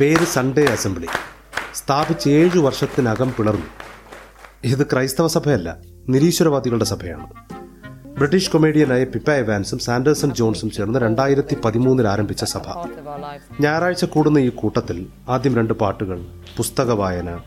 പേര് Sunday assembly സ്ഥാപിച്ച് ഏഴു വർഷത്തിനകം പിളർന്നു. ഇത് ക്രൈസ്തവ സഭയല്ല നിരീശ്വരവാദികളുടെ സഭയാണ്. ബ്രിട്ടീഷ് കൊമേഡിയനായ പിപ്പ എവാൻസും സാൻഡേഴ്സൺ ജോൺസും ചേർന്ന് രണ്ടായിരത്തി പതിമൂന്നിൽ ആരംഭിച്ച സഭ. ഞായറാഴ്ച കൂടുന്ന ഈ കൂട്ടത്തിൽ ആദ്യം രണ്ട് പാട്ടുകൾ പുസ്തക വായന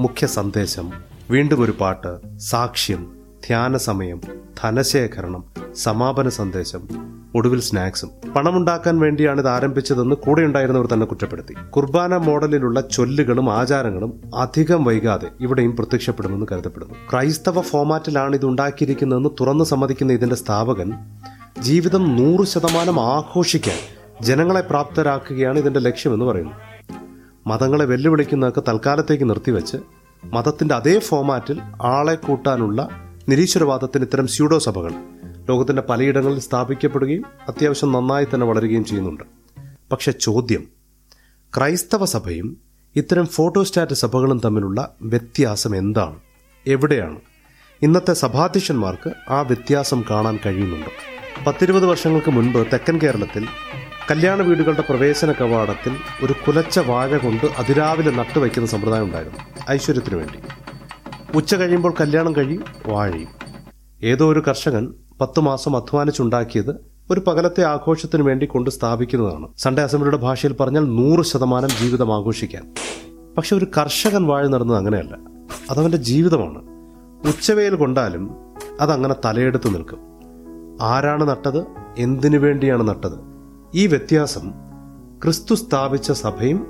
മുഖ്യ സന്ദേശം വീണ്ടും ഒരു പാട്ട് സാക്ഷ്യം ധ്യാന സമയം ധനശേഖരണം സമാപന സന്ദേശം ഒടുവിൽ സ്നാക്സും. പണമുണ്ടാക്കാൻ വേണ്ടിയാണ് ഇത് ആരംഭിച്ചതെന്ന് കൂടെയുണ്ടായിരുന്നവർ തന്നെ കുറ്റപ്പെടുത്തി. കുർബാന മോഡലിലുള്ള ചൊല്ലുകളും ആചാരങ്ങളും അധികം വൈകാതെ ഇവിടെയും പ്രത്യക്ഷപ്പെടുമെന്ന് കരുതപ്പെടുന്നു. ക്രൈസ്തവ ഫോമാറ്റിലാണ് ഇത് ഉണ്ടാക്കിയിരിക്കുന്നതെന്ന് തുറന്നു സമ്മതിക്കുന്ന ഇതിന്റെ സ്ഥാപകൻ ജീവിതം നൂറ് ശതമാനം ആഘോഷിക്കാൻ ജനങ്ങളെ പ്രാപ്തരാക്കുകയാണ് ഇതിന്റെ ലക്ഷ്യമെന്ന് പറയുന്നു. മതങ്ങളെ വെല്ലുവിളിക്കുന്നതൊക്കെ തൽക്കാലത്തേക്ക് നിർത്തിവെച്ച് മതത്തിന്റെ അതേ ഫോമാറ്റിൽ ആളെ കൂട്ടാനുള്ള നിരീശ്വരവാദത്തിന് ഇത്തരം സ്യൂഡോ സഭകൾ ലോകത്തിന്റെ പലയിടങ്ങളിൽ സ്ഥാപിക്കപ്പെടുകയും അത്യാവശ്യം നന്നായി തന്നെ വളരുകയും ചെയ്യുന്നുണ്ട്. പക്ഷെ ചോദ്യം ക്രൈസ്തവ സഭയും ഇത്തരം ഫോട്ടോസ്റ്റാറ്റ് സഭകളും തമ്മിലുള്ള വ്യത്യാസം എന്താണ്? എവിടെയാണ്? ഇന്നത്തെ സഭാധ്യക്ഷന്മാർക്ക് ആ വ്യത്യാസം കാണാൻ കഴിയുന്നുണ്ടോ. പത്തിരുപത് വർഷങ്ങൾക്ക് മുൻപ് തെക്കൻ കേരളത്തിൽ കല്യാണ വീടുകളുടെ പ്രവേശന കവാടത്തിൽ ഒരു കുലച്ച വാഴ കൊണ്ട് അതിരാവിലെ നട്ടുവയ്ക്കുന്ന സമ്പ്രദായം ഉണ്ടായിരുന്നു. ഐശ്വര്യത്തിനു വേണ്ടി. ഉച്ച കഴിയുമ്പോൾ കല്യാണം കഴിയും വാഴയും. ഏതോ ഒരു കർഷകൻ പത്തു മാസം അധ്വാനിച്ചുണ്ടാക്കിയത് ഒരു പകലത്തെ ആഘോഷത്തിന് വേണ്ടി കൊണ്ട് സ്ഥാപിക്കുന്നതാണ്. സൺഡേ അസംബ്ലിയുടെ ഭാഷയിൽ പറഞ്ഞാൽ നൂറ് ശതമാനം ജീവിതം ആഘോഷിക്കാൻ. പക്ഷെ ഒരു കർഷകൻ വാഴ നടന്നത് അങ്ങനെയല്ല. അതവന്റെ ജീവിതമാണ്. ഉച്ചവെയിൽ കൊണ്ടാലും അതങ്ങനെ തലയെടുത്ത് നിൽക്കും. ആരാണ് നട്ടത്? എന്തിനു വേണ്ടിയാണ് നട്ടത്? ഈ വ്യത്യാസം ക്രിസ്തു സ്ഥാപിച്ച സഭയും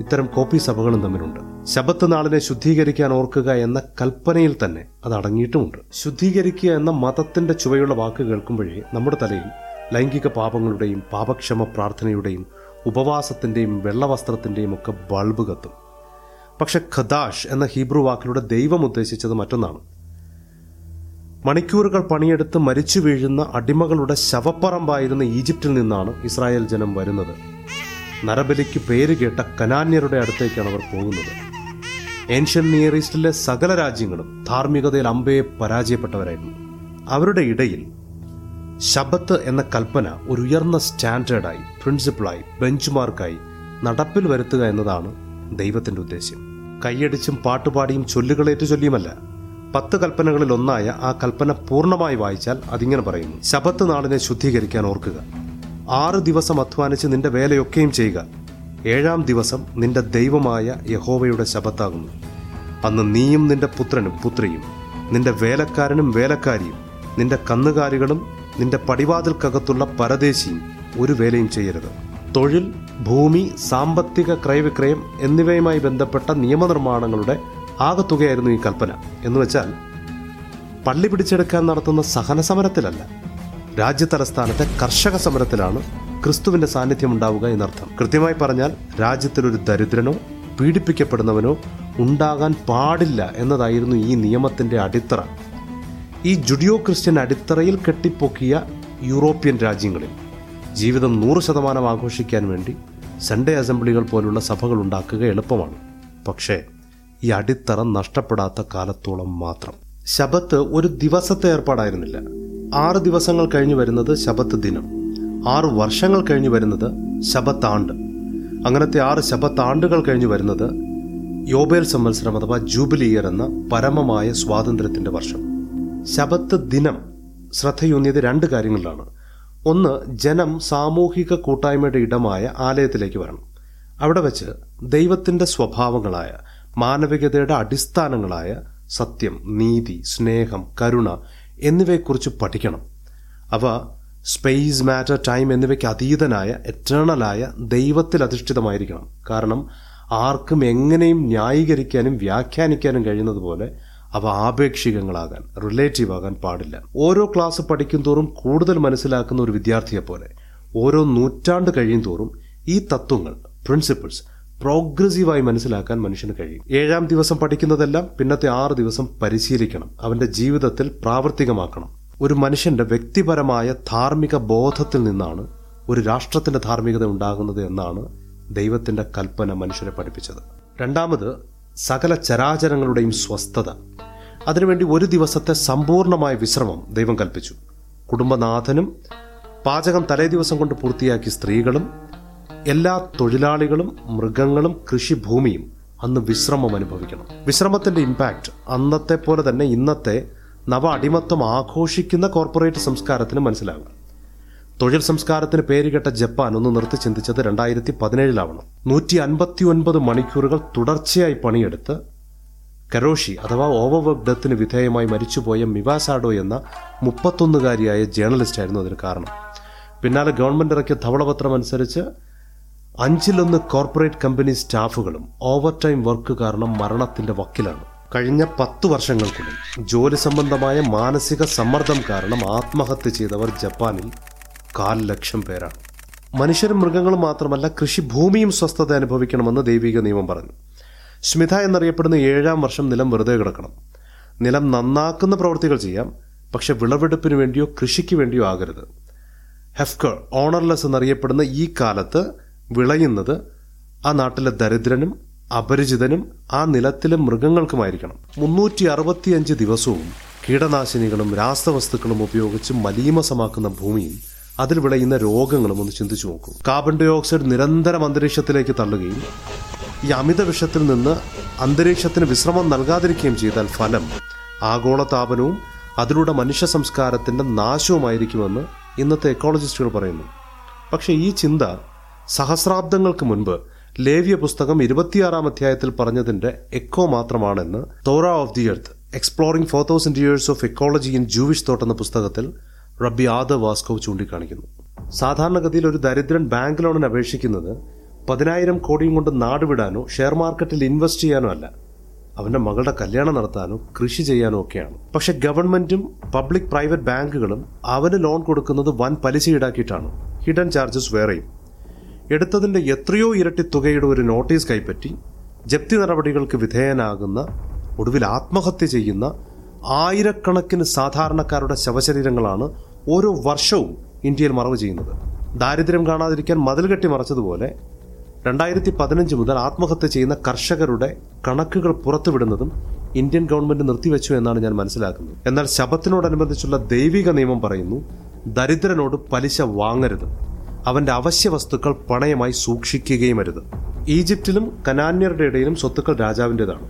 ഇത്തരം കോപ്പി സഭകളും തമ്മിലുണ്ട്. ശബത്ത് നാളിനെ ശുദ്ധീകരിക്കാൻ ഓർക്കുക എന്ന കൽപ്പനയിൽ തന്നെ അത് അടങ്ങിയിട്ടുമുണ്ട്. ശുദ്ധീകരിക്കുക എന്ന മതത്തിന്റെ ചുവയുള്ള വാക്ക് കേൾക്കുമ്പോഴേ നമ്മുടെ തലയിൽ ലൈംഗിക പാപങ്ങളുടെയും പാപക്ഷമ പ്രാർത്ഥനയുടെയും ഉപവാസത്തിന്റെയും വെള്ളവസ്ത്രത്തിന്റെയും ഒക്കെ ബൾബ് കത്തും. പക്ഷെ ഖദാഷ് എന്ന ഹീബ്രു വാക്കിലൂടെ ദൈവം ഉദ്ദേശിച്ചത് മറ്റൊന്നാണ്. മണിക്കൂറുകൾ പണിയെടുത്ത് മരിച്ചു വീഴുന്ന അടിമകളുടെ ശവപ്പറമ്പായിരുന്ന ഈജിപ്തിൽ നിന്നാണ് ഇസ്രായേൽ ജനം വരുന്നത്. നരബലിക്ക് പേര് കേട്ട കനാന്യരുടെ അടുത്തേക്കാണ് അവർ പോകുന്നത്. ഏൻഷ്യൻ നിയർ ഈസ്റ്റിലെ സകല രാജ്യങ്ങളും ധാർമ്മികതയിൽ അമ്പയെ പരാജയപ്പെട്ടവരായിരുന്നു. അവരുടെ ഇടയിൽ ശബത്ത് എന്ന കൽപ്പന ഒരു ഉയർന്ന സ്റ്റാൻഡേർഡായി പ്രിൻസിപ്പിളായി ബെഞ്ച് മാർക്കായി നടപ്പിൽ വരുത്തുക എന്നതാണ് ദൈവത്തിന്റെ ഉദ്ദേശ്യം. കൈയടിച്ചും പാട്ടുപാടിയും ചൊല്ലുകളേറ്റു ചൊല്ലിയുമല്ല പത്ത് കൽപ്പനകളിൽ ഒന്നായ ആ കൽപ്പന പൂർണമായി വായിച്ചാൽ അതിങ്ങനെ പറയുന്നു. ശബത്ത് നാളിനെ ശുദ്ധീകരിക്കാൻ ഓർക്കുക. ആറ് ദിവസം അധ്വാനിച്ച് നിന്റെ വേലയൊക്കെയും ചെയ്യുക. ഏഴാം ദിവസം നിന്റെ ദൈവമായ യഹോവയുടെ ശബത്താകുന്നു അന്ന് നീയും നിന്റെ പുത്രനും പുത്രിയും നിന്റെ വേലക്കാരനും വേലക്കാരിയും നിന്റെ കന്നുകാലികളും നിന്റെ പടിവാതിൽക്കകത്തുള്ള പരദേശിയും ഒരു വേലയും ചെയ്യരുത്. തൊഴിൽ ഭൂമി സാമ്പത്തിക ക്രയവിക്രയം എന്നിവയുമായി ബന്ധപ്പെട്ട നിയമനിർമ്മാണങ്ങളുടെ ആകത്തുകയായിരുന്നു ഈ കൽപ്പന. എന്നുവെച്ചാൽ പള്ളി പിടിച്ചെടുക്കാൻ നടത്തുന്ന സഹന സമരത്തിലല്ല രാജ്യതലസ്ഥാനത്തെ കർഷക സമരത്തിലാണ് ക്രിസ്തുവിന്റെ സാന്നിധ്യം ഉണ്ടാവുക എന്നർത്ഥം. കൃത്യമായി പറഞ്ഞാൽ രാജ്യത്തിലൊരു ദരിദ്രനോ പീഡിപ്പിക്കപ്പെടുന്നവനോ ഉണ്ടാകാൻ പാടില്ല എന്നതായിരുന്നു ഈ നിയമത്തിന്റെ അടിത്തറ. ഈ ജുഡിയോ ക്രിസ്ത്യൻ അടിത്തറയിൽ കെട്ടിപ്പൊക്കിയ യൂറോപ്യൻ രാജ്യങ്ങളിൽ ജീവിതം നൂറ് ശതമാനം ആഘോഷിക്കാൻ വേണ്ടി സൺഡേ അസംബ്ലികൾ പോലുള്ള സഭകൾ ഉണ്ടാക്കുക എളുപ്പമാണ്. പക്ഷേ ഈ അടിത്തറ നഷ്ടപ്പെടാത്ത കാലത്തോളം മാത്രം. ശബത്ത് ഒരു ദിവസത്തെ ഏർപ്പാടായിരുന്നില്ല. ആറ് ദിവസങ്ങൾ കഴിഞ്ഞു വരുന്നത് ശബത്ത് ദിനം. ആറ് വർഷങ്ങൾ കഴിഞ്ഞു വരുന്നത് ശബത്താണ്ട്. അങ്ങനത്തെ ആറ് ശബത്താണ്ടുകൾ കഴിഞ്ഞു വരുന്നത് യോബേൽ സംവത്സരം അഥവാ ജൂബിലി ഇയർ എന്ന പരമമായ സ്വാതന്ത്ര്യത്തിന്റെ വർഷം. ശബത്ത് ദിനം ശ്രദ്ധയൂന്നിയത് രണ്ട് കാര്യങ്ങളിലാണ്. ഒന്ന് ജനം സാമൂഹിക കൂട്ടായ്മയുടെ ഇടമായ ആലയത്തിലേക്ക് വരണം. അവിടെ വെച്ച് ദൈവത്തിന്റെ സ്വഭാവങ്ങളായ മാനവികതയുടെ അടിസ്ഥാനങ്ങളായ സത്യം നീതി സ്നേഹം കരുണ എന്നിവയെക്കുറിച്ച് പഠിക്കണം. അവ സ്പേസ് മാറ്റർ ടൈം എന്നിവയ്ക്ക് അതീതനായ എറ്റേണലായ ദൈവത്തിൽ അധിഷ്ഠിതമായിരിക്കണം കാരണം ആർക്കും എങ്ങനെയും ന്യായീകരിക്കാനും വ്യാഖ്യാനിക്കാനും കഴിയുന്നതുപോലെ അവ ആപേക്ഷികങ്ങളാകാൻ റിലേറ്റീവ് ആകാൻ പാടില്ല. ഓരോ ക്ലാസ് പഠിക്കും തോറും കൂടുതൽ മനസ്സിലാക്കുന്ന ഒരു വിദ്യാർത്ഥിയെ പോലെ ഓരോ നൂറ്റാണ്ട് കഴിയും തോറും ഈ തത്വങ്ങൾ പ്രിൻസിപ്പിൾസ് പ്രോഗ്രസീവായി മനസ്സിലാക്കാൻ മനുഷ്യന് കഴിയും. ഏഴാം ദിവസം പഠിക്കുന്നതെല്ലാം പിന്നത്തെ ആറ് ദിവസം പരിശീലിക്കണം. അവന്റെ ജീവിതത്തിൽ പ്രാവർത്തികമാക്കണം. ഒരു മനുഷ്യന്റെ വ്യക്തിപരമായ ധാർമ്മിക ബോധത്തിൽ നിന്നാണ് ഒരു രാഷ്ട്രത്തിന്റെ ധാർമ്മികത ഉണ്ടാകുന്നത് എന്നാണ് ദൈവത്തിന്റെ കൽപ്പന മനുഷ്യരെ പഠിപ്പിച്ചത്. രണ്ടാമത് സകല ചരാചരങ്ങളുടെയും സ്വസ്ഥത. അതിനുവേണ്ടി ഒരു ദിവസത്തെ സമ്പൂർണമായ വിശ്രമം ദൈവം കൽപ്പിച്ചു. കുടുംബനാഥനും പാചകം തലേ ദിവസം കൊണ്ട് പൂർത്തിയാക്കി സ്ത്രീകളും എല്ലാ തൊഴിലാളികളും മൃഗങ്ങളും കൃഷിഭൂമിയും അന്ന് വിശ്രമം അനുഭവിക്കണം. വിശ്രമത്തിന്റെ ഇമ്പാക്റ്റ് അന്നത്തെ പോലെ തന്നെ ഇന്നത്തെ നവ അടിമത്വം ആഘോഷിക്കുന്ന കോർപ്പറേറ്റ് സംസ്കാരത്തിന് മനസ്സിലാകും. തൊഴിൽ സംസ്കാരത്തിന് പേരുകെട്ട ജപ്പാൻ ഒന്ന് നിർത്തി ചിന്തിച്ചത് രണ്ടായിരത്തി പതിനേഴിലാവണം നൂറ്റി അൻപത്തി ഒൻപത് മണിക്കൂറുകൾ തുടർച്ചയായി പണിയെടുത്ത് കരോഷി അഥവാ ഓവർവർക്ക് ഡെത്തിന് വിധേയമായി മരിച്ചുപോയ മിവാസാഡോ എന്ന മുപ്പത്തൊന്നുകാരിയായ ജേർണലിസ്റ്റായിരുന്നു അതിന് കാരണം. പിന്നാലെ ഗവൺമെന്റ് ഇറക്കിയ ധവളപത്രം അനുസരിച്ച് അഞ്ചിലൊന്ന് കോർപ്പറേറ്റ് കമ്പനി സ്റ്റാഫുകളും ഓവർ ടൈം വർക്ക് കാരണം മരണത്തിന്റെ വക്കിലാണ്. കഴിഞ്ഞ പത്തു വർഷങ്ങൾക്കുള്ളിൽ ജോലി സംബന്ധമായ മാനസിക സമ്മർദ്ദം കാരണം ആത്മഹത്യ ചെയ്തവർ ജപ്പാനിൽ കാൽ ലക്ഷം പേരാണ്. മനുഷ്യരും മൃഗങ്ങളും മാത്രമല്ല കൃഷിഭൂമിയും സ്വസ്ഥത അനുഭവിക്കണമെന്ന് ദൈവിക നിയമം പറഞ്ഞു. സ്മിത എന്നറിയപ്പെടുന്ന ഏഴാം വർഷം നിലം വെറുതെ കിടക്കണം. നിലം നന്നാക്കുന്ന പ്രവൃത്തികൾ ചെയ്യാം പക്ഷെ വിളവെടുപ്പിന് വേണ്ടിയോ കൃഷിക്ക് വേണ്ടിയോ ആകരുത്. ഹെഫ്കർ ഓണർലെസ് എന്നറിയപ്പെടുന്ന ഈ കാലത്ത് വിളയുന്നത് ആ നാട്ടിലെ ദരിദ്രനും അപരിചിതനും ആ നിലത്തിലെ മൃഗങ്ങൾക്കുമായിരിക്കണം. മുന്നൂറ്റി അറുപത്തിയഞ്ച് ദിവസവും കീടനാശിനികളും രാസവസ്തുക്കളും ഉപയോഗിച്ച് മലീമസമാക്കുന്ന ഭൂമിയിൽ അതിൽ വിളയുന്ന രോഗങ്ങളും ഒന്ന് ചിന്തിച്ചു നോക്കൂ. കാർബൺ ഡൈ ഓക്സൈഡ് നിരന്തരം അന്തരീക്ഷത്തിലേക്ക് തള്ളുകയും ഈ അമിത വിഷത്തിൽ നിന്ന് അന്തരീക്ഷത്തിന് വിശ്രമം നൽകാതിരിക്കുകയും ചെയ്താൽ ഫലം ആഗോളതാപനവും അതിലൂടെ മനുഷ്യ സംസ്കാരത്തിന്റെ നാശവുമായിരിക്കുമെന്ന് ഇന്നത്തെ എക്കോളജിസ്റ്റുകൾ പറയുന്നു. പക്ഷേ ഈ ചിന്ത സഹസ്രാബ്ദങ്ങൾക്ക് മുൻപ് ലേവ്യ പുസ്തകം ഇരുപത്തിയാറാം അധ്യായത്തിൽ പറഞ്ഞതിന്റെ എക്കോ മാത്രമാണെന്ന് Torah of the earth exploring four thousand years of ecology in Jewish thought എന്ന പുസ്തകത്തിൽ റബ്ബി ആദ വാസ്കോവ് ചൂണ്ടിക്കാണിക്കുന്നു. സാധാരണഗതിയിൽ ഒരു ദരിദ്രൻ ബാങ്ക് ലോണിന് അപേക്ഷിക്കുന്നത് പതിനായിരം കോടിയും കൊണ്ട് നാടുവിടാനോ ഷെയർ മാർക്കറ്റിൽ ഇൻവെസ്റ്റ് ചെയ്യാനോ അല്ല. അവന്റെ മകളുടെ കല്യാണം നടത്താനോ കൃഷി ചെയ്യാനോ ഒക്കെയാണ്. പക്ഷെ ഗവൺമെന്റും പബ്ലിക് പ്രൈവറ്റ് ബാങ്കുകളും അവന് ലോൺ കൊടുക്കുന്നത് വൻ പലിശ ഈടാക്കിയിട്ടാണ്. ഹിഡൻ ചാർജസ് വേറെയും. എടുത്തതിന്റെ എത്രയോ ഇരട്ടി തുകയുടെ ഒരു നോട്ടീസ് കൈപ്പറ്റി ജപ്തി നടപടികൾക്ക് വിധേയനാകുന്ന ഒടുവിൽ ആത്മഹത്യ ചെയ്യുന്ന ആയിരക്കണക്കിന് സാധാരണക്കാരുടെ ശവശരീരങ്ങളാണ് ഓരോ വർഷവും ഇന്ത്യയിൽ മറവ് ചെയ്യുന്നത്. ദാരിദ്ര്യം കാണാതിരിക്കാൻ മതിൽ കെട്ടി മറച്ചതുപോലെ രണ്ടായിരത്തി പതിനഞ്ച് മുതൽ ആത്മഹത്യ ചെയ്യുന്ന കർഷകരുടെ കണക്കുകൾ പുറത്തുവിടുന്നതും ഇന്ത്യൻ ഗവൺമെന്റ് നിർത്തിവെച്ചു എന്നാണ് ഞാൻ മനസ്സിലാക്കുന്നത്. എന്നാൽ ശബത്തിനോടനുബന്ധിച്ചുള്ള ദൈവിക നിയമം പറയുന്നു ദരിദ്രനോട് പലിശ വാങ്ങരുത്. അവന്റെ അവശ്യ വസ്തുക്കൾ പണയമായി സൂക്ഷിക്കുകയും അരുത് ഈജിപ്തിലും കനാന്യരുടെ ഇടയിലും സ്വത്തുക്കൾ രാജാവിന്റെതാണ്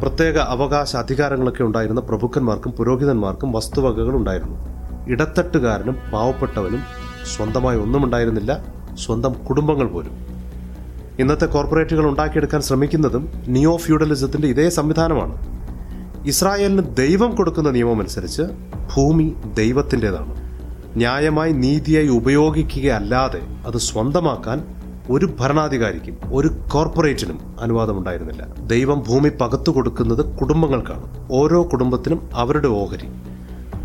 പ്രത്യേക അവകാശ അധികാരങ്ങളൊക്കെ ഉണ്ടായിരുന്ന പ്രഭുക്കന്മാർക്കും പുരോഹിതന്മാർക്കും വസ്തുവകകൾ ഉണ്ടായിരുന്നു. ഇടത്തട്ടുകാരനും പാവപ്പെട്ടവനും സ്വന്തമായി ഒന്നും ഉണ്ടായിരുന്നില്ല സ്വന്തം കുടുംബങ്ങൾ പോലും. ഇന്നത്തെ കോർപ്പറേറ്റുകൾ ഉണ്ടാക്കിയെടുക്കാൻ ശ്രമിക്കുന്നതും നിയോ ഫ്യൂഡലിസത്തിന്റെ ഇതേ സംവിധാനമാണ്. ഇസ്രായേലിന് ദൈവം കൊടുക്കുന്ന നിയമമനുസരിച്ച് ഭൂമി ദൈവത്തിന്റെതാണ് ന്യായമായി നീതിയായി ഉപയോഗിക്കുകയല്ലാതെ അത് സ്വന്തമാക്കാൻ ഒരു ഭരണാധികാരിക്കും ഒരു കോർപ്പറേറ്റിനും അനുവാദമുണ്ടായിരുന്നില്ല. ദൈവം ഭൂമി പകത്തു കൊടുക്കുന്നത് കുടുംബങ്ങൾക്കാണ്. ഓരോ കുടുംബത്തിനും അവരുടെ ഓഹരി.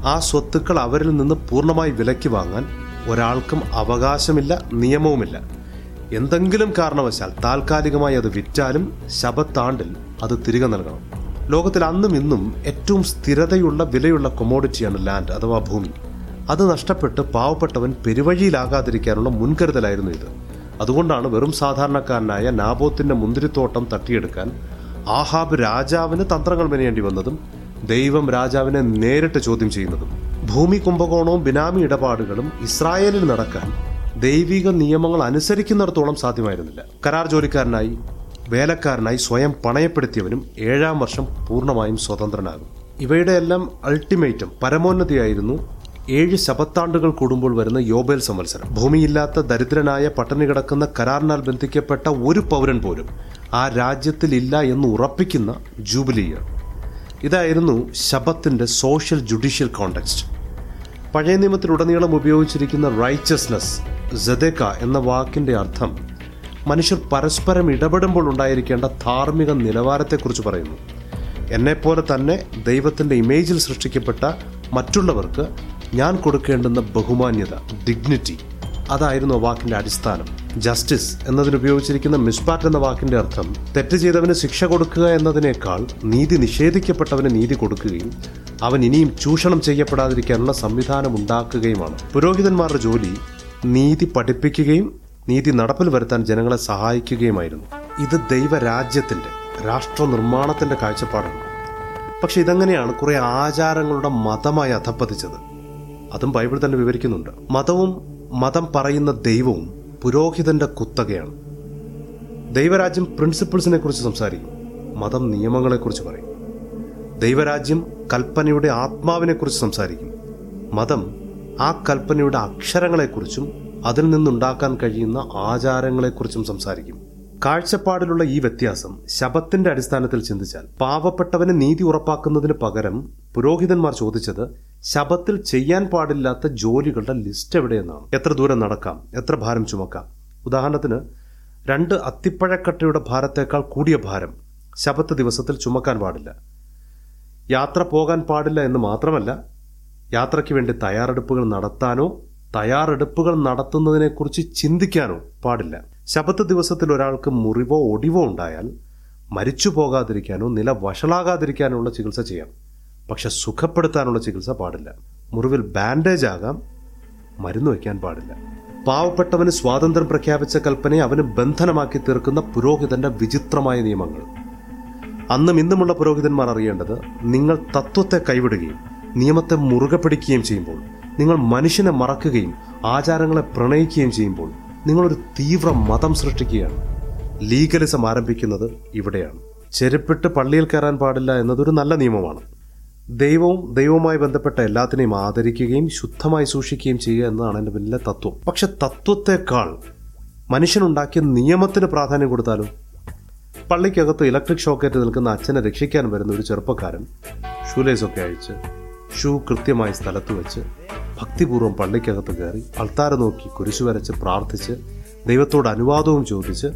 ആ സ്വത്തുക്കൾ അവരിൽ നിന്ന് പൂർണമായി വിലയ്ക്ക് വാങ്ങാൻ ഒരാൾക്കും അവകാശമില്ല നിയമവുമില്ല. എന്തെങ്കിലും കാരണവശാൽ താൽക്കാലികമായി അത് വിറ്റാലും ശബത്താണ്ടിൽ അത് തിരികെ നൽകണം. ലോകത്തിൽ അന്നും ഇന്നും ഏറ്റവും സ്ഥിരതയുള്ള വിലയുള്ള കൊമോഡിറ്റിയാണ് ലാൻഡ് അഥവാ ഭൂമി. അത് നഷ്ടപ്പെട്ട് പാവപ്പെട്ടവൻ പെരുവഴിയിലാകാതിരിക്കാനുള്ള മുൻകരുതലായിരുന്നു ഇത്. അതുകൊണ്ടാണ് വെറും സാധാരണക്കാരനായ നാബോത്തിന്റെ മുന്തിരിത്തോട്ടം തട്ടിയെടുക്കാൻ ആഹാബ് രാജാവിന് തന്ത്രങ്ങൾ മെനയേണ്ടി വന്നതും ദൈവം രാജാവിനെ നേരിട്ട് ചോദ്യം ചെയ്യുന്നതും ഭൂമി കുംഭകോണവും ബിനാമി ഇടപാടുകളും ഇസ്രായേലിൽ നടക്കാൻ ദൈവിക നിയമങ്ങൾ അനുസരിക്കുന്നിടത്തോളം സാധ്യമായിരുന്നില്ല. കരാർ ജോലിക്കാരനായി വേലക്കാരനായി സ്വയം പണയപ്പെടുത്തിയവനും ഏഴാം വർഷം പൂർണമായും സ്വതന്ത്രനാകും. ഇവയുടെ എല്ലാം അൾട്ടിമേറ്റം പരമോന്നതിയായിരുന്നു ഏഴ് ശപത്താണ്ടുകൾ കൂടുമ്പോൾ വരുന്ന യോബേൽ സംവത്സരം. ഭൂമിയില്ലാത്ത ദരിദ്രനായ പട്ടിണി കിടക്കുന്ന കരാറിനാൽ ബന്ധിക്കപ്പെട്ട ഒരു പൗരൻ പോലും ആ രാജ്യത്തിൽ ഇല്ല എന്ന് ഉറപ്പിക്കുന്ന ജൂബിലി ഇയർ ഇതായിരുന്നു ശബത്തിന്റെ സോഷ്യൽ ജുഡീഷ്യൽ കോണ്ടെക്സ്റ്റ്. പഴയ നിയമത്തിലുടനീളം ഉപയോഗിച്ചിരിക്കുന്ന റൈച്ചസ്നസ് ജദേക്ക എന്ന വാക്കിന്റെ അർത്ഥം മനുഷ്യർ പരസ്പരം ഇടപെടുമ്പോൾ ഉണ്ടായിരിക്കേണ്ട ധാർമ്മിക നിലവാരത്തെക്കുറിച്ച് പറയുന്നു. എന്നെപ്പോലെ തന്നെ ദൈവത്തിന്റെ ഇമേജിൽ സൃഷ്ടിക്കപ്പെട്ട മറ്റുള്ളവർക്ക് ഞാൻ കൊടുക്കേണ്ടുന്ന ബഹുമാന്യത ഡിഗ്നിറ്റി അതായിരുന്നു വാക്കിന്റെ അടിസ്ഥാനം. ജസ്റ്റിസ് എന്നതിനുപയോഗിച്ചിരിക്കുന്ന മിസ്പാറ്റ് എന്ന വാക്കിന്റെ അർത്ഥം തെറ്റ് ചെയ്തവന് ശിക്ഷ കൊടുക്കുക എന്നതിനേക്കാൾ നീതി നിഷേധിക്കപ്പെട്ടവന് നീതി കൊടുക്കുകയും അവൻ ഇനിയും ചൂഷണം ചെയ്യപ്പെടാതിരിക്കാനുള്ള സംവിധാനം ഉണ്ടാക്കുകയുമാണ്. പുരോഹിതന്മാരുടെ ജോലി നീതി പഠിപ്പിക്കുകയും നീതി നടപ്പിൽ വരുത്താൻ ജനങ്ങളെ സഹായിക്കുകയുമായിരുന്നു. ഇത് ദൈവരാജ്യത്തിന്റെ രാഷ്ട്ര നിർമ്മാണത്തിന്റെ കാഴ്ചപ്പാടാണ്. പക്ഷെ ഇതങ്ങനെയാണ് കുറെ ആചാരങ്ങളുടെ മതമായി അധപ്പതിച്ചത്. അതും ബൈബിൾ തന്നെ വിവരിക്കുന്നുണ്ട്. മതവും മതം പറയുന്ന ദൈവവും പുരോഹിതന്റെ കുത്തകയാണ്. ദൈവരാജ്യം പ്രിൻസിപ്പിൾസിനെ കുറിച്ച് സംസാരിക്കും. മതം നിയമങ്ങളെക്കുറിച്ച് പറയും. ദൈവരാജ്യം കൽപ്പനയുടെ ആത്മാവിനെക്കുറിച്ച് സംസാരിക്കും. മതം ആ കൽപ്പനയുടെ അക്ഷരങ്ങളെക്കുറിച്ചും അതിൽ നിന്നുണ്ടാക്കാൻ കഴിയുന്ന ആചാരങ്ങളെക്കുറിച്ചും സംസാരിക്കും. കാഴ്ചപ്പാടിലുള്ള ഈ വ്യത്യാസം ശബത്തിന്റെ അടിസ്ഥാനത്തിൽ ചിന്തിച്ചാൽ പാവപ്പെട്ടവന് നീതി ഉറപ്പാക്കുന്നതിന് പകരം പുരോഹിതന്മാർ ചോദിച്ചത് ശബത്തിൽ ചെയ്യാൻ പാടില്ലാത്ത ജോലികളുടെ ലിസ്റ്റ് എവിടെയെന്നാണ്? എത്ര ദൂരം നടക്കാം? എത്ര ഭാരം ചുമക്കാം? ഉദാഹരണത്തിന് രണ്ട് അത്തിപ്പഴക്കട്ടയുടെ ഭാരത്തേക്കാൾ കൂടിയ ഭാരം ശബത്ത് ദിവസത്തിൽ ചുമക്കാൻ പാടില്ല. യാത്ര പോകാൻ പാടില്ല എന്ന് മാത്രമല്ല യാത്രയ്ക്ക് വേണ്ടി തയ്യാറെടുപ്പുകൾ നടത്താനോ തയ്യാറെടുപ്പുകൾ നടത്തുന്നതിനെക്കുറിച്ച് ചിന്തിക്കാനോ പാടില്ല. ശബത്ത് ദിവസത്തിൽ ഒരാൾക്ക് മുറിവോ ഒടിവോ ഉണ്ടായാൽ മരിച്ചു പോകാതിരിക്കാനോ നില വഷളാകാതിരിക്കാനോ ഉള്ള ചികിത്സ ചെയ്യാം. പക്ഷെ സുഖപ്പെടുത്താനുള്ള ചികിത്സ പാടില്ല. മുറിവിൽ ബാൻഡേജ് ആകാം മരുന്ന് വയ്ക്കാൻ പാടില്ല. പാവപ്പെട്ടവന് സ്വാതന്ത്ര്യം പ്രഖ്യാപിച്ച കൽപ്പനയെ അവന് ബന്ധനമാക്കി തീർക്കുന്ന പുരോഹിതന്റെ വിചിത്രമായ നിയമങ്ങൾ. അന്നും ഇന്നുമുള്ള പുരോഹിതന്മാർ അറിയേണ്ടത് നിങ്ങൾ തത്വത്തെ കൈവിടുകയും നിയമത്തെ മുറുകെ പിടിക്കുകയും ചെയ്യുമ്പോൾ നിങ്ങൾ മനുഷ്യനെ മറക്കുകയും ആചാരങ്ങളെ പ്രണയിക്കുകയും ചെയ്യുമ്പോൾ നിങ്ങളൊരു തീവ്ര മതം സൃഷ്ടിക്കുകയാണ്. ലീഗലിസം ആരംഭിക്കുന്നത് ഇവിടെയാണ്. ചെരുപ്പിട്ട് പള്ളിയിൽ കയറാൻ പാടില്ല എന്നതൊരു നല്ല നിയമമാണ്. ദൈവവും ദൈവവുമായി ബന്ധപ്പെട്ട എല്ലാത്തിനെയും ആദരിക്കുകയും ശുദ്ധമായി സൂക്ഷിക്കുകയും ചെയ്യുക എന്നതാണ് എന്റെ വലിയ തത്വം. പക്ഷെ തത്വത്തെക്കാൾ മനുഷ്യനുണ്ടാക്കിയ നിയമത്തിന് പ്രാധാന്യം കൊടുത്താലും പള്ളിക്കകത്ത് ഇലക്ട്രിക് ഷോക്കേറ്റ് നിൽക്കുന്ന അച്ഛനെ രക്ഷിക്കാൻ വരുന്ന ഒരു ചെറുപ്പക്കാരൻ ഷൂലേസൊക്കെ അഴിച്ച് ഷൂ കൃത്യമായി സ്ഥലത്ത് വെച്ച് ഭക്തിപൂർവം പള്ളിക്കകത്ത് കയറി അൾത്താര നോക്കി കുരിശു വരച്ച് പ്രാർത്ഥിച്ച് ദൈവത്തോട് അനുവാദവും ചോദിച്ച്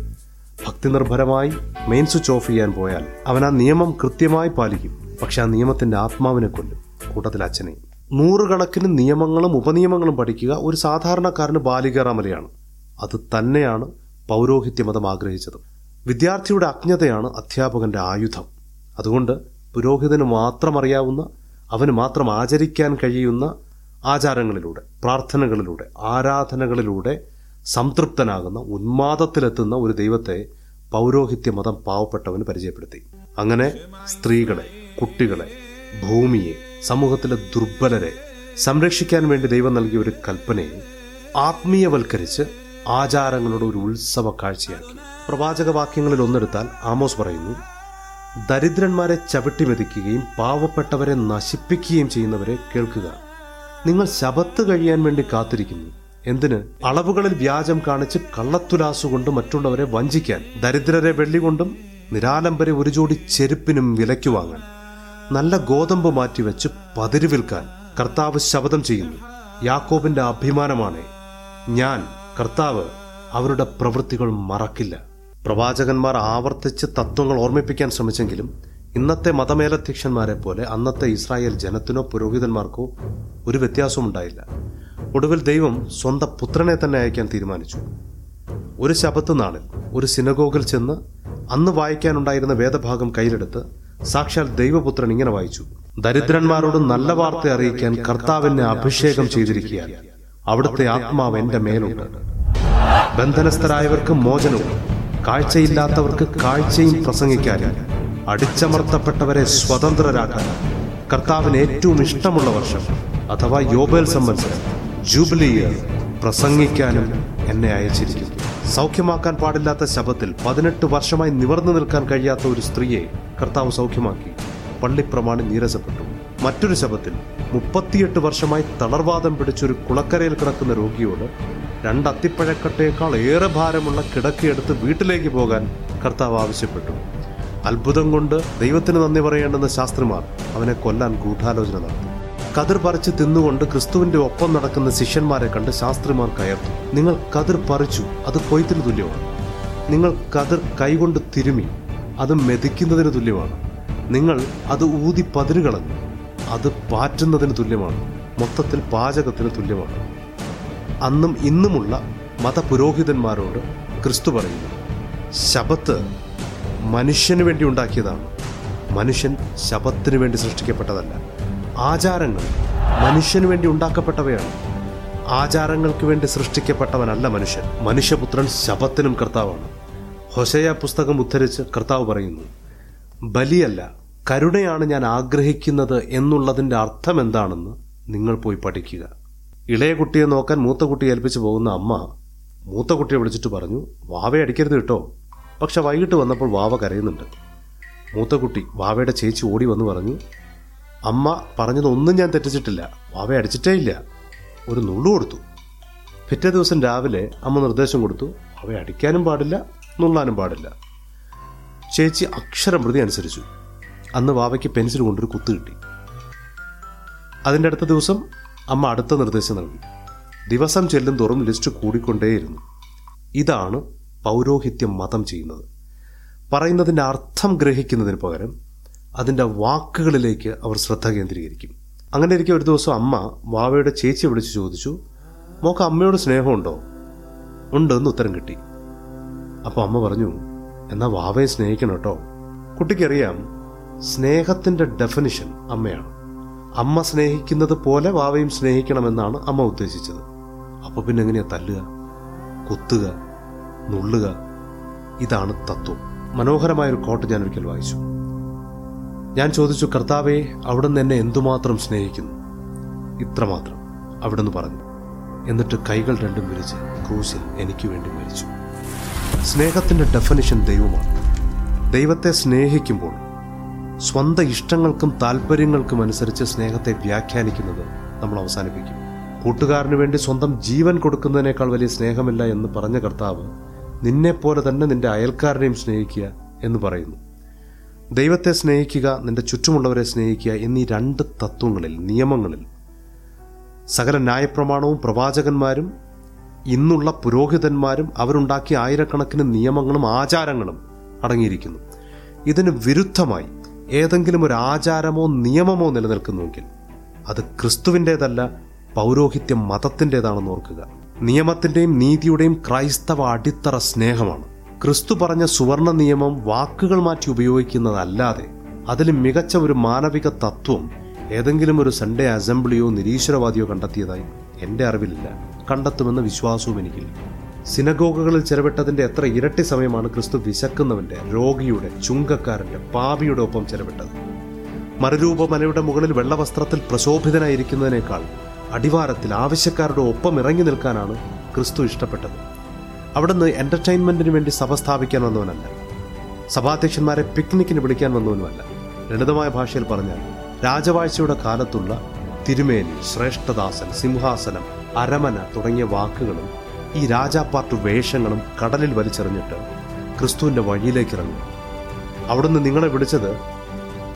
ഭക്തി നിർഭരമായി മെയിൻ സ്വിച്ച് ഓഫ് ചെയ്യാൻ പോയാൽ അവൻ ആ നിയമം കൃത്യമായി പാലിക്കും. പക്ഷെ ആ നിയമത്തിന്റെ ആത്മാവിനെ കൊല്ലും. കൂട്ടത്തിൽ അച്ഛനെ. നൂറുകണക്കിന് നിയമങ്ങളും ഉപനിയമങ്ങളും പഠിക്കുക ഒരു സാധാരണക്കാരന് ബാലികേറാമലയാണ് അത് തന്നെയാണ് പൗരോഹിത്യ മതം ആഗ്രഹിച്ചത്. വിദ്യാർത്ഥിയുടെ അജ്ഞതയാണ് അധ്യാപകന്റെ ആയുധം. അതുകൊണ്ട് പുരോഹിതന് മാത്രം അറിയാവുന്ന അവന് മാത്രം ആചരിക്കാൻ കഴിയുന്ന ആചാരങ്ങളിലൂടെ പ്രാർത്ഥനകളിലൂടെ ആരാധനകളിലൂടെ സംതൃപ്തനാകുന്ന ഉന്മാദത്തിലെത്തുന്ന ഒരു ദൈവത്തെ പൗരോഹിത്യ മതം പാവപ്പെട്ടവന് പരിചയപ്പെടുത്തി. അങ്ങനെ സ്ത്രീകളെ കുട്ടികളെ ഭൂമിയെ സമൂഹത്തിലെ ദുർബലരെ സംരക്ഷിക്കാൻ വേണ്ടി ദൈവം നൽകിയ ഒരു കൽപ്പനയെ ആത്മീയവൽക്കരിച്ച് ആചാരങ്ങളുടെ ഒരു ഉത്സവ കാഴ്ചയാക്കി പ്രവാചക വാക്യങ്ങളിൽ ഒന്നെടുത്താൽ ആമോസ് പറയുന്നു ദരിദ്രന്മാരെ ചവിട്ടി മെതിക്കുകയും പാവപ്പെട്ടവരെ നശിപ്പിക്കുകയും ചെയ്യുന്നവരെ കേൾക്കുക. നിങ്ങൾ ശബത്ത് കഴിയാൻ വേണ്ടി കാത്തിരിക്കുന്നു. എന്തിന്? അളവുകളിൽ വ്യാജം കാണിച്ച് കള്ളത്തുലാസുകൊണ്ട് മറ്റുള്ളവരെ വഞ്ചിക്കാൻ ദരിദ്രരെ വെള്ളികൊണ്ടും നിരാലംബരെ ഒരു ജോടി ചെരുപ്പിനും വിലയ്ക്ക് വാങ്ങാൻ. നല്ല ഗോതമ്പ് മാറ്റിവെച്ച് പതിര് വിൽക്കാൻ കർത്താവ് ശപഥം ചെയ്യുന്നു. യാക്കോബിന്റെ അഭിമാനമാണ്. ഞാൻ കർത്താവ് അവരുടെ പ്രവൃത്തികൾ മറക്കില്ല. പ്രവാചകന്മാർ ആവർത്തിച്ച് തത്വങ്ങൾ ഓർമ്മിപ്പിക്കാൻ ശ്രമിച്ചെങ്കിലും ഇന്നത്തെ മതമേലധ്യക്ഷന്മാരെ പോലെ അന്നത്തെ ഇസ്രായേൽ ജനത്തിനോ പുരോഹിതന്മാർക്കോ ഒരു വ്യത്യാസവും ഉണ്ടായില്ല ഒടുവിൽ ദൈവം സ്വന്തം പുത്രനെ തന്നെ അയക്കാൻ തീരുമാനിച്ചു. ഒരു ശബത്ത് നാളിൽ ഒരു സിനഗോഗിൽ ചെന്ന് അന്ന് വായിക്കാനുണ്ടായിരുന്ന വേദഭാഗം കയ്യിലെടുത്ത് സാക്ഷാൽ ദൈവപുത്രൻ ഇങ്ങനെ വായിച്ചു. ദരിദ്രന്മാരോട് നല്ല വാർത്ത അറിയിക്കാൻ കർത്താവിനെ അഭിഷേകം ചെയ്തിരിക്കുക അവിടുത്തെ ആത്മാവ് എന്റെ മേലുണ്ട്. ബന്ധനസ്ഥരായവർക്ക് മോചനവും കാഴ്ചയില്ലാത്തവർക്ക് കാഴ്ചയും പ്രസംഗിക്കാനും അടിച്ചമർത്തപ്പെട്ടവരെ സ്വതന്ത്രരാക്കാൻ കർത്താവിന് ഏറ്റവും ഇഷ്ടമുള്ള വർഷം അഥവാ യോബേൽ സംബന്ധിച്ച് ജൂബിലി ഇയർ പ്രസംഗിക്കാനും എന്നെ അയച്ചിരിക്കുന്നു. സൗഖ്യമാക്കാൻ പാടില്ലാത്ത ശബത്തിൽ പതിനെട്ട് വർഷമായി നിവർന്നു നിൽക്കാൻ കഴിയാത്ത ഒരു സ്ത്രീയെ കർത്താവ് സൗഖ്യമാക്കി. പള്ളിപ്രമാണി നീരസപ്പെട്ടു. മറ്റൊരു ശബത്തിൽ മുപ്പത്തിയെട്ട് വർഷമായി തളർവാദം പിടിച്ചൊരു കുളക്കരയിൽ കിടക്കുന്ന രോഗിയോട് രണ്ട് അത്തിപ്പഴക്കട്ടയേക്കാൾ ഏറെ ഭാരമുള്ള കിടക്കയെടുത്ത് വീട്ടിലേക്ക് പോകാൻ കർത്താവ് ആവശ്യപ്പെട്ടു. അത്ഭുതം കൊണ്ട് ദൈവത്തിന് നന്ദി പറയേണ്ടെന്ന ശാസ്ത്രിമാർ അവനെ കൊല്ലാൻ ഗൂഢാലോചന നടത്തി. കതിർ പറിച്ച് തിന്നുകൊണ്ട് ക്രിസ്തുവിന്റെ ഒപ്പം നടക്കുന്ന ശിഷ്യന്മാരെ കണ്ട് ശാസ്ത്രിമാർ കയർത്തു. നിങ്ങൾ കതിർ പറിച്ചു അത് കൊയ്ത്തിന് തുല്യമാണ്. നിങ്ങൾ കതിർ കൈകൊണ്ട് തിരുമി അത് മെതിക്കുന്നതിന് തുല്യമാണ്. നിങ്ങൾ അത് ഊതി പതിരുകളഞ്ഞു. അത് പാറ്റുന്നതിന് തുല്യമാണ്. മൊത്തത്തിൽ പാചകത്തിന് തുല്യമാണ്. അന്നും ഇന്നുമുള്ള മതപുരോഹിതന്മാരോട് ക്രിസ്തു പറയുന്നു ശബത്ത് മനുഷ്യന് വേണ്ടി ഉണ്ടാക്കിയതാണ്. മനുഷ്യൻ ശബത്തിന് വേണ്ടി സൃഷ്ടിക്കപ്പെട്ടതല്ല. ആചാരങ്ങൾ മനുഷ്യന് വേണ്ടി ഉണ്ടാക്കപ്പെട്ടവയാണ്. ആചാരങ്ങൾക്ക് വേണ്ടി സൃഷ്ടിക്കപ്പെട്ടവനല്ല മനുഷ്യൻ. മനുഷ്യപുത്രൻ ശബത്തിനും കർത്താവാണ്. ഹൊസയ പുസ്തകം ഉദ്ധരിച്ച് കർത്താവ് പറയുന്നു ബലിയല്ല കരുണയാണ് ഞാൻ ആഗ്രഹിക്കുന്നത് എന്നുള്ളതിന്റെ അർത്ഥം എന്താണെന്ന് നിങ്ങൾ പോയി പഠിക്കുക. ഇളയ കുട്ടിയെ നോക്കാൻ മൂത്ത കുട്ടി ഏൽപ്പിച്ചു പോകുന്ന അമ്മ മൂത്ത കുട്ടിയെ വിളിച്ചിട്ട് പറഞ്ഞു വാവയെ അടിക്കരുത് കേട്ടോ. പക്ഷെ വൈകിട്ട് വന്നപ്പോൾ വാവ കരയുന്നുണ്ട്. മൂത്ത കുട്ടി വാവയുടെ ചേച്ചി ഓടി വന്ന് പറഞ്ഞു അമ്മ പറഞ്ഞതൊന്നും ഞാൻ തെറ്റിച്ചിട്ടില്ല വാവയെ അടിച്ചിട്ടേ ഇല്ല. ഒരു നുള്ളു കൊടുത്തു. പിറ്റേ ദിവസം രാവിലെ അമ്മ നിർദ്ദേശം കൊടുത്തു അവയെ അടിക്കാനും പാടില്ല നുള്ളാനും പാടില്ല. ചേച്ചി അക്ഷരം പ്രതി അനുസരിച്ചു. അന്ന് വാവയ്ക്ക് പെൻസിൽ കൊണ്ടൊരു കുത്ത് കിട്ടി. അതിന്റെ അടുത്ത ദിവസം അമ്മ അടുത്ത നിർദ്ദേശം നൽകി. ദിവസം ചെല്ലും തോറും ലിസ്റ്റ് കൂടിക്കൊണ്ടേയിരുന്നു. ഇതാണ് പൗരോഹിത്യം മതം ചെയ്യുന്നത്. പറയുന്നതിന്റെ അർത്ഥം ഗ്രഹിക്കുന്നതിന് പകരം അതിന്റെ വാക്കുകളിലേക്ക് അവർ ശ്രദ്ധ കേന്ദ്രീകരിക്കും. അങ്ങനെ ഇരിക്കെ ഒരു ദിവസം അമ്മ വാവയുടെ ചേച്ചിയെ വിളിച്ച് ചോദിച്ചു മോക്ക് അമ്മയോട് സ്നേഹമുണ്ടോ? ഉണ്ട് എന്ന് ഉത്തരം കിട്ടി. അപ്പോൾ അമ്മ പറഞ്ഞു എന്നാൽ വാവയെ സ്നേഹിക്കണം കേട്ടോ. കുട്ടിക്കറിയാം സ്നേഹത്തിന്റെ ഡെഫിനിഷൻ അമ്മയാണ്. അമ്മ സ്നേഹിക്കുന്നത് പോലെ വാവയും സ്നേഹിക്കണമെന്നാണ് അമ്മ ഉദ്ദേശിച്ചത്. അപ്പോൾ പിന്നെ എങ്ങനെയാ തല്ലുക കുത്തുക നുള്ളുക? ഇതാണ് തത്വം. മനോഹരമായൊരു കോട്ട് ഞാൻ ഒരിക്കൽ വായിച്ചു. ഞാൻ ചോദിച്ചു കർത്താവെ അവിടുന്ന് എന്നെ എന്തുമാത്രം സ്നേഹിക്കുന്നു? ഇത്രമാത്രം അവിടുന്ന് പറഞ്ഞു. എന്നിട്ട് കൈകൾ രണ്ടും വിരിച്ച് ക്രൂശിൽ എനിക്ക് വേണ്ടി മരിച്ചു. സ്നേഹത്തിന്റെ ഡെഫനിഷൻ ദൈവമാണ്. ദൈവത്തെ സ്നേഹിക്കുമ്പോൾ സ്വന്തം ഇഷ്ടങ്ങൾക്കും താല്പര്യങ്ങൾക്കും അനുസരിച്ച് സ്നേഹത്തെ വ്യാഖ്യാനിക്കുന്നത് നമ്മൾ അവസാനിപ്പിക്കും. കൂട്ടുകാരന് വേണ്ടി സ്വന്തം ജീവൻ കൊടുക്കുന്നതിനേക്കാൾ വലിയ സ്നേഹമില്ല എന്ന് പറഞ്ഞ കർത്താവ് നിന്നെപ്പോലെ തന്നെ നിന്റെ അയൽക്കാരനെയും സ്നേഹിക്കുക എന്ന് പറയുന്നു. ദൈവത്തെ സ്നേഹിക്കുക നിന്റെ ചുറ്റുമുള്ളവരെ സ്നേഹിക്കുക എന്നീ രണ്ട് തത്വങ്ങളിൽ നിയമങ്ങളിൽ സകല ന്യായപ്രമാണവും പ്രവാചകന്മാരും ഇന്നുള്ള പുരോഹിതന്മാരും അവരുണ്ടാക്കിയ ആയിരക്കണക്കിന് നിയമങ്ങളും ആചാരങ്ങളും അടങ്ങിയിരിക്കുന്നു. ഇതിന് വിരുദ്ധമായി ഏതെങ്കിലും ഒരു ആചാരമോ നിയമമോ നിലനിൽക്കുന്നുവെങ്കിൽ അത് ക്രിസ്തുവിന്റെതല്ല പൗരോഹിത്യം മതത്തിന്റെതാണെന്ന് ഓർക്കുക. നിയമത്തിന്റെയും നീതിയുടെയും ക്രൈസ്തവ അടിത്തറ സ്നേഹമാണ്. ക്രിസ്തു പറഞ്ഞ സുവർണ നിയമം വാക്കുകൾ മാറ്റി ഉപയോഗിക്കുന്നതല്ലാതെ അതിൽ മികച്ച ഒരു മാനവിക തത്വം ഏതെങ്കിലും ഒരു സൺഡേ അസംബ്ലിയോ നിരീശ്വരവാദിയോ കണ്ടെത്തിയതായി എന്റെ അറിവിലില്ല. കണ്ടെത്തുമെന്ന വിശ്വാസവും എനിക്കില്ല. സിനഗോഗകളിൽ ചെലവിട്ടതിന്റെ എത്ര ഇരട്ടി സമയമാണ് ക്രിസ്തു വിശക്കുന്നവന്റെ രോഗിയുടെ ചുങ്കക്കാരന്റെ പാപിയുടെ ഒപ്പം ചെലവിട്ടത്. മറുരൂപമലയുടെ മുകളിൽ വെള്ളവസ്ത്രത്തിൽ പ്രശോഭിതനായിരിക്കുന്നതിനേക്കാൾ അടിവാരത്തിൽ ആവശ്യക്കാരുടെ ഒപ്പം ഇറങ്ങി നിൽക്കാനാണ് ക്രിസ്തു ഇഷ്ടപ്പെട്ടത്. അവിടുന്ന് എന്റർടൈൻമെന്റിന് വേണ്ടി സഭ സ്ഥാപിക്കാൻ വന്നവനല്ല. സഭാധ്യക്ഷന്മാരെ പിക്നിക്കിന് വിളിക്കാൻ വന്നവനുമല്ല. ലളിതമായ ഭാഷയിൽ പറഞ്ഞാൽ രാജവാഴ്ചയുടെ കാലത്തുള്ള തിരുമേനി ശ്രേഷ്ഠദാസൻ സിംഹാസനം അരമന തുടങ്ങിയ വാക്കുകളും ഈ രാജാപാർട്ട് വേഷങ്ങളും കടലിൽ വലിച്ചെറിഞ്ഞിട്ട് ക്രിസ്തുവിന്റെ വഴിയിലേക്ക് ഇറങ്ങും അവിടുന്ന് നിങ്ങളെ വിളിച്ചത്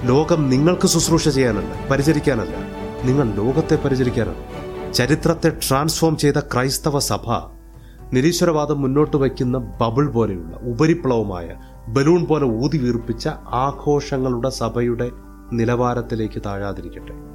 ലോകം നിങ്ങൾക്ക് ശുശ്രൂഷ ചെയ്യാനല്ല പരിചരിക്കാനല്ല. നിങ്ങൾ ലോകത്തെ പരിചരിക്കാനാണ്. ചരിത്രത്തെ ട്രാൻസ്ഫോം ചെയ്ത ക്രൈസ്തവ സഭ നിരീശ്വരവാദം മുന്നോട്ട് വയ്ക്കുന്ന ബബിൾ പോലെയുള്ള ഉപരിപ്ലവമായ ബലൂൺ പോലെ ഊതി വീർപ്പിച്ച ആഘോഷങ്ങളുടെ സഭയുടെ നിലവാരത്തിലേക്ക് താഴാതിരിക്കട്ടെ.